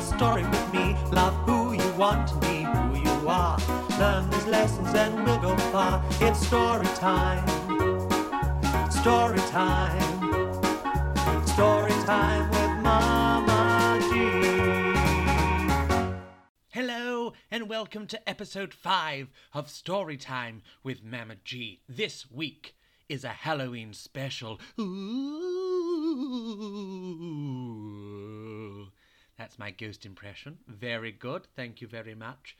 story with me. Love who you want to be, who you are. Learn these lessons and we'll go far. It's story time. Story time. Story time with Mama G. Hello, and welcome to episode 5 of Storytime with Mama G. This week is a Halloween special. Ooh. That's my ghost impression. Very good. Thank you very much.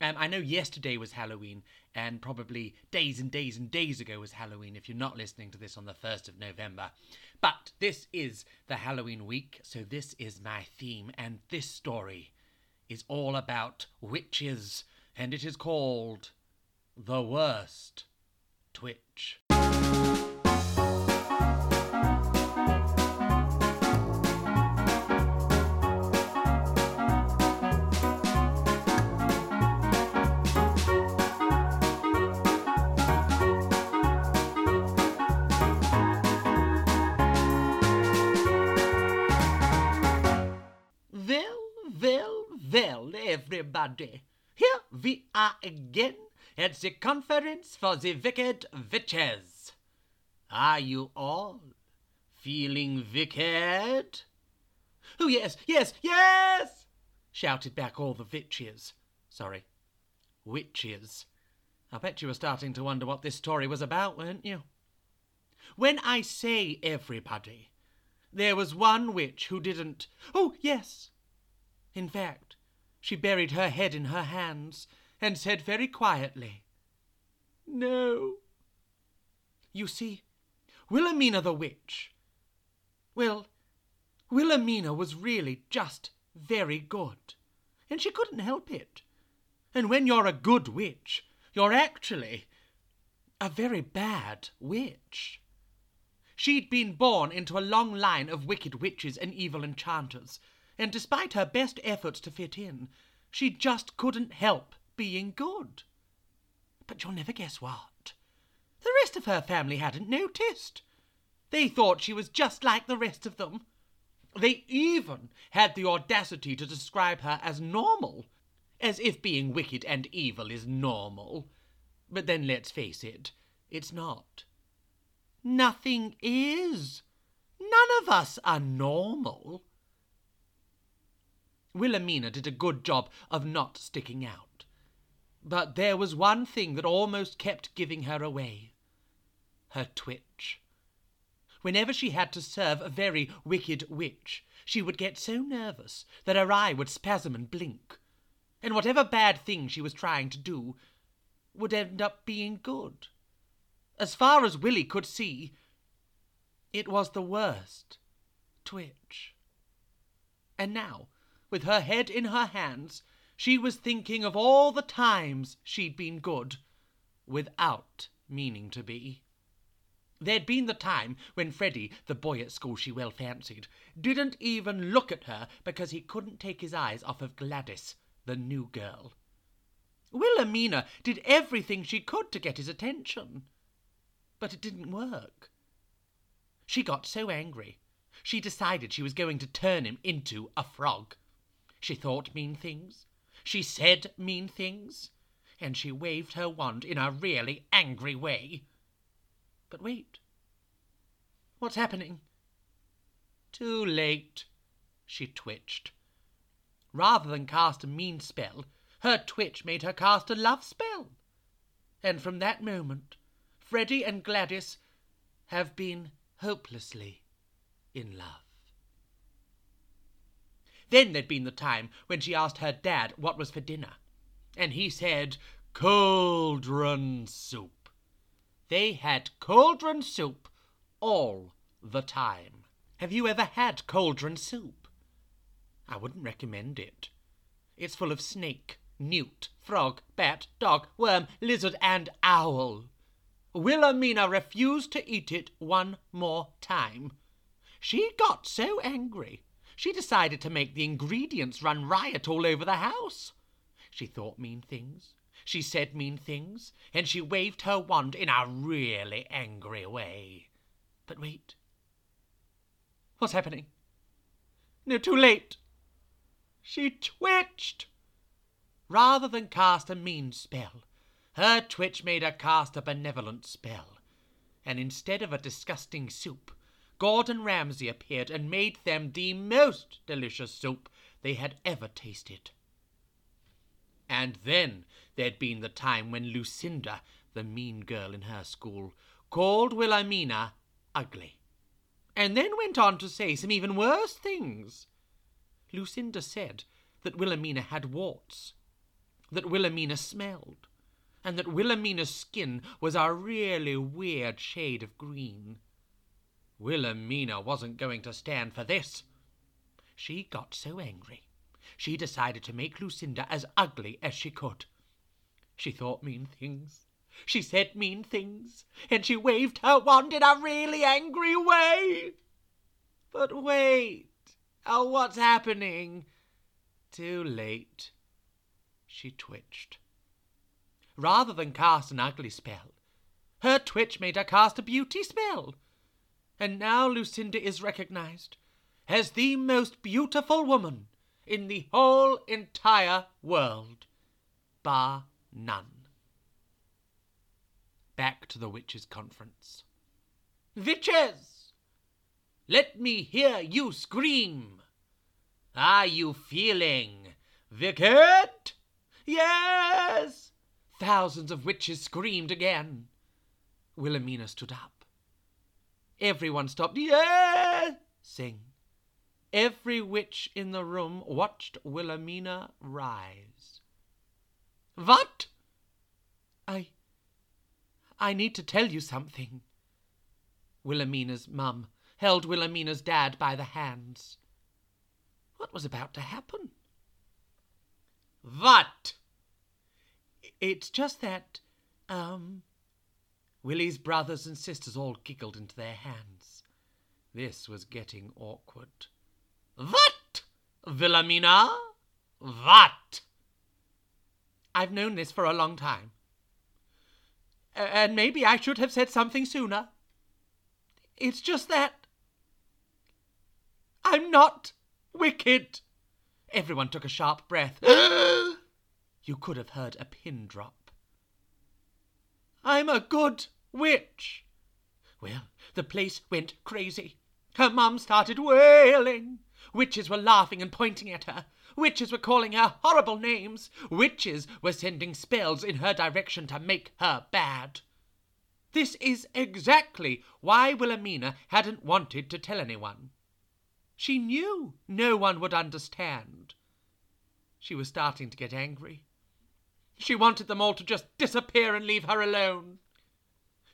Um, I know yesterday was Halloween, and probably days and days and days ago was Halloween if you're not listening to this on the 1st of November. But this is the Halloween week, so this is my theme, and this story is all about witches, and it is called The Worst Twitch. Everybody. Here we are again at the conference for the wicked witches. Are you all feeling wicked? Oh, yes, yes, yes! shouted back all the witches. Sorry, witches. I bet you were starting to wonder what this story was about, weren't you? When I say everybody, there was one witch who didn't. Oh, yes. In fact, she buried her head in her hands and said very quietly, No. You see, Wilhelmina the witch. Well, Wilhelmina was really just very good, and she couldn't help it. And when you're a good witch, you're actually a very bad witch. She'd been born into a long line of wicked witches and evil enchanters, and despite her best efforts to fit in, she just couldn't help being good. But you'll never guess what. The rest of her family hadn't noticed. They thought she was just like the rest of them. They even had the audacity to describe her as normal, as if being wicked and evil is normal. But then let's face it, it's not. Nothing is. None of us are normal. Wilhelmina did a good job of not sticking out. But there was one thing that almost kept giving her away her twitch. Whenever she had to serve a very wicked witch, she would get so nervous that her eye would spasm and blink, and whatever bad thing she was trying to do would end up being good. As far as Willie could see, it was the worst twitch. And now, with her head in her hands, she was thinking of all the times she'd been good without meaning to be. There'd been the time when Freddie, the boy at school she well fancied, didn't even look at her because he couldn't take his eyes off of Gladys, the new girl. Wilhelmina did everything she could to get his attention, but it didn't work. She got so angry, she decided she was going to turn him into a frog. She thought mean things, she said mean things, and she waved her wand in a really angry way. But wait. What's happening? Too late. She twitched. Rather than cast a mean spell, her twitch made her cast a love spell. And from that moment, Freddie and Gladys have been hopelessly in love. Then there'd been the time when she asked her dad what was for dinner, and he said cauldron soup. They had cauldron soup all the time. Have you ever had cauldron soup? I wouldn't recommend it. It's full of snake, newt, frog, bat, dog, worm, lizard, and owl. Wilhelmina refused to eat it one more time. She got so angry, she decided to make the ingredients run riot all over the house. She thought mean things, she said mean things, and she waved her wand in a really angry way. But wait. What's happening? No, too late. She twitched. Rather than cast a mean spell, her twitch made her cast a benevolent spell. And instead of a disgusting soup, Gordon Ramsay appeared and made them the most delicious soup they had ever tasted. And then there'd been the time when Lucinda, the mean girl in her school, called Wilhelmina ugly, and then went on to say some even worse things. Lucinda said that Wilhelmina had warts, that Wilhelmina smelled, and that Wilhelmina's skin was a really weird shade of green. Wilhelmina wasn't going to stand for this. She got so angry, she decided to make Lucinda as ugly as she could. She thought mean things, she said mean things, and she waved her wand in a really angry way. But wait, oh, what's happening? Too late. She twitched. Rather than cast an ugly spell, her twitch made her cast a beauty spell. And now Lucinda is recognized as the most beautiful woman in the whole entire world, bar none. Back to the witches' conference. Witches! Let me hear you scream! Are you feeling wicked? Yes! Thousands of witches screamed again. Wilhelmina stood up. Everyone stopped Yes, sing. Every witch in the room watched Wilhelmina rise. What? I. I need to tell you something. Wilhelmina's mum held Wilhelmina's dad by the hands. What was about to happen? What? It's just that, um. Willie's brothers and sisters all giggled into their hands. This was getting awkward. What? Wilhelmina? What? I've known this for a long time. And maybe I should have said something sooner. It's just that. I'm not wicked. Everyone took a sharp breath. you could have heard a pin drop. I'm a good witch. Well, the place went crazy. Her mum started wailing. Witches were laughing and pointing at her. Witches were calling her horrible names. Witches were sending spells in her direction to make her bad. This is exactly why Wilhelmina hadn't wanted to tell anyone. She knew no one would understand. She was starting to get angry. She wanted them all to just disappear and leave her alone.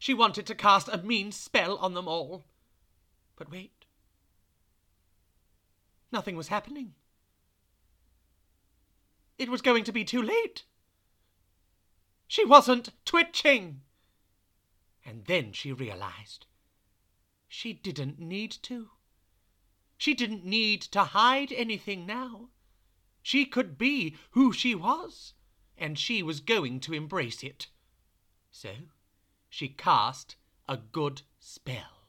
She wanted to cast a mean spell on them all. But wait. Nothing was happening. It was going to be too late. She wasn't twitching. And then she realized she didn't need to. She didn't need to hide anything now. She could be who she was, and she was going to embrace it. So she cast a good spell.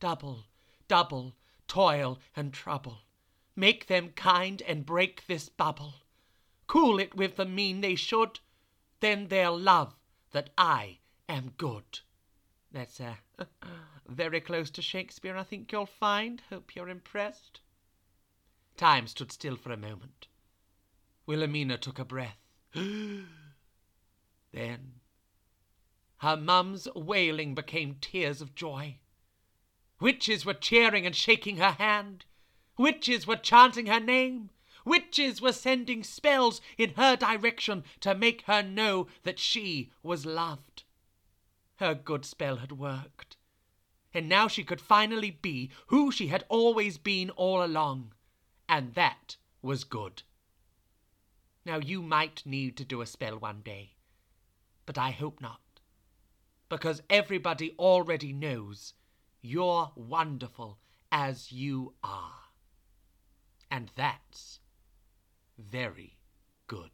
Double, double, toil and trouble. Make them kind and break this bubble. Cool it with the mean they should, then they'll love that I am good. That's uh, very close to Shakespeare, I think you'll find. Hope you're impressed. Time stood still for a moment. Wilhelmina took a breath. then her mum's wailing became tears of joy. Witches were cheering and shaking her hand. Witches were chanting her name. Witches were sending spells in her direction to make her know that she was loved. Her good spell had worked. And now she could finally be who she had always been all along. And that was good. Now you might need to do a spell one day, but I hope not. Because everybody already knows you're wonderful as you are. And that's very good.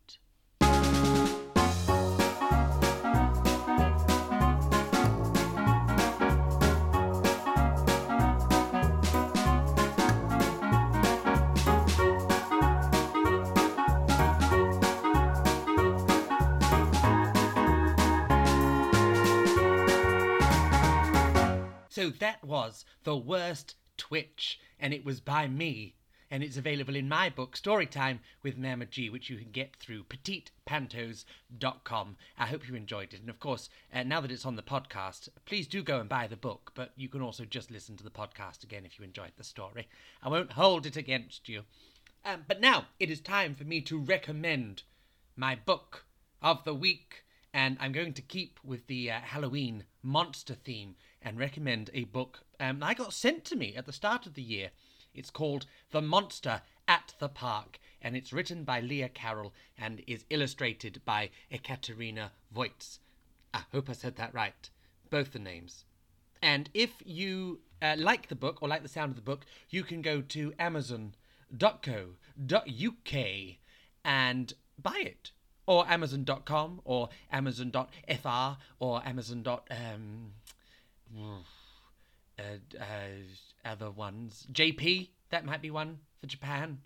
So that was The Worst Twitch, and it was by me. And it's available in my book, Storytime with Mama G, which you can get through petitepantos.com. I hope you enjoyed it. And of course, uh, now that it's on the podcast, please do go and buy the book, but you can also just listen to the podcast again if you enjoyed the story. I won't hold it against you. Um, but now it is time for me to recommend my book of the week. And I'm going to keep with the uh, Halloween monster theme and recommend a book um, I got sent to me at the start of the year. It's called The Monster at the Park, and it's written by Leah Carroll and is illustrated by Ekaterina Voytes. I hope I said that right. Both the names. And if you uh, like the book or like the sound of the book, you can go to amazon.co.uk and buy it. Or amazon.com or amazon.fr or amazon. Um, uh, uh, other ones. JP, that might be one for Japan.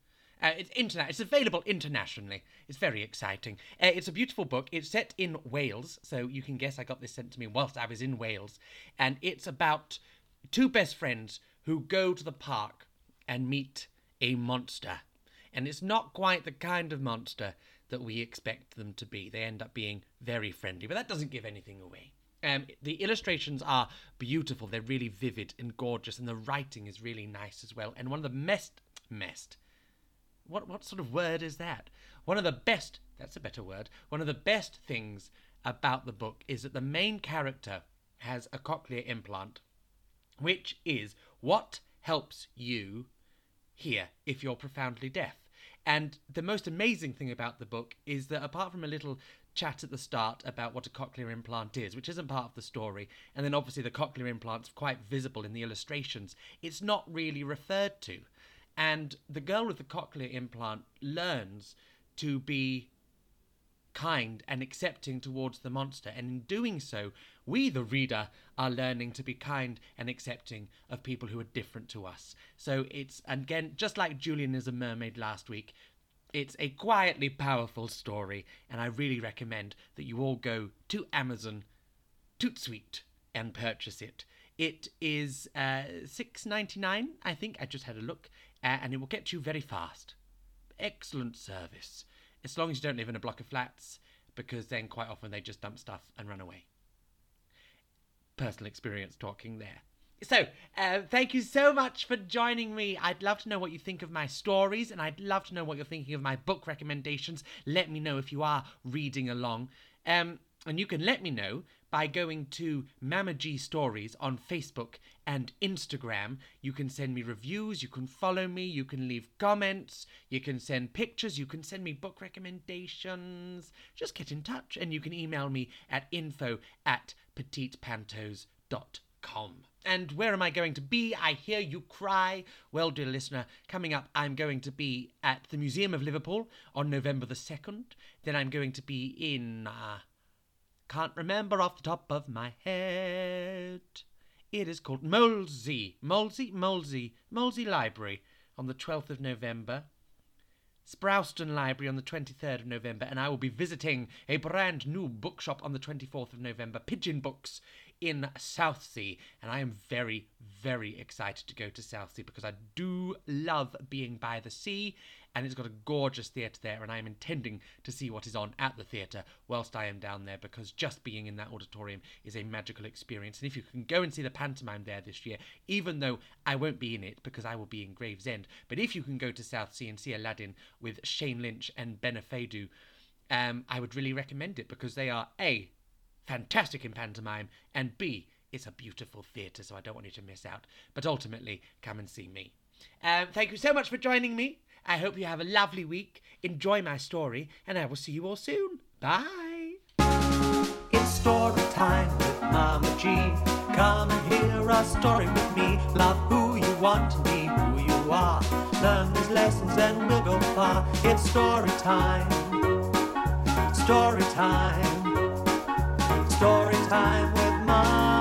Uh, it's interna- It's available internationally. It's very exciting. Uh, it's a beautiful book. It's set in Wales, so you can guess I got this sent to me whilst I was in Wales, and it's about two best friends who go to the park and meet a monster, and it's not quite the kind of monster that we expect them to be. They end up being very friendly, but that doesn't give anything away. Um, the illustrations are beautiful. They're really vivid and gorgeous, and the writing is really nice as well. And one of the best, best, what what sort of word is that? One of the best. That's a better word. One of the best things about the book is that the main character has a cochlear implant, which is what helps you hear if you're profoundly deaf. And the most amazing thing about the book is that apart from a little chat at the start about what a cochlear implant is, which isn't part of the story, and then obviously the cochlear implant's quite visible in the illustrations, it's not really referred to. And the girl with the cochlear implant learns to be kind and accepting towards the monster, and in doing so, we, the reader, are learning to be kind and accepting of people who are different to us. So it's, again, just like Julian is a mermaid last week, it's a quietly powerful story, and I really recommend that you all go to Amazon, Toot and purchase it. It is uh, six ninety nine, I think. I just had a look, uh, and it will get you very fast. Excellent service, as long as you don't live in a block of flats, because then quite often they just dump stuff and run away. Personal experience talking there. So, uh, thank you so much for joining me. I'd love to know what you think of my stories, and I'd love to know what you're thinking of my book recommendations. Let me know if you are reading along. Um, and you can let me know by going to Mama G Stories on Facebook and Instagram. You can send me reviews, you can follow me, you can leave comments, you can send pictures, you can send me book recommendations. Just get in touch, and you can email me at info at petitepantos.com. And where am I going to be? I hear you cry. Well, dear listener, coming up, I'm going to be at the Museum of Liverpool on November the 2nd. Then I'm going to be in. Uh, can't remember off the top of my head. It is called Molesey. Molesey? Molesey. Molesey Library on the 12th of November. Sprowston Library on the 23rd of November, and I will be visiting a brand new bookshop on the 24th of November, Pigeon Books in Southsea, and I am very, very excited to go to Southsea because I do love being by the sea, and it's got a gorgeous theatre there, and I am intending to see what is on at the theatre whilst I am down there because just being in that auditorium is a magical experience. And if you can go and see the pantomime there this year, even though I won't be in it because I will be in Gravesend, but if you can go to Southsea and see Aladdin with Shane Lynch and Ben Ofeodu, um, I would really recommend it because they are A, fantastic in pantomime, and B, it's a beautiful theatre, so I don't want you to miss out. But ultimately, come and see me. Um, thank you so much for joining me. I hope you have a lovely week. Enjoy my story, and I will see you all soon. Bye. It's story time with Mama G. Come and hear a story with me. Love who you want to be, who you are. Learn these lessons and we'll go far. It's story time. Story time. Story time with Mama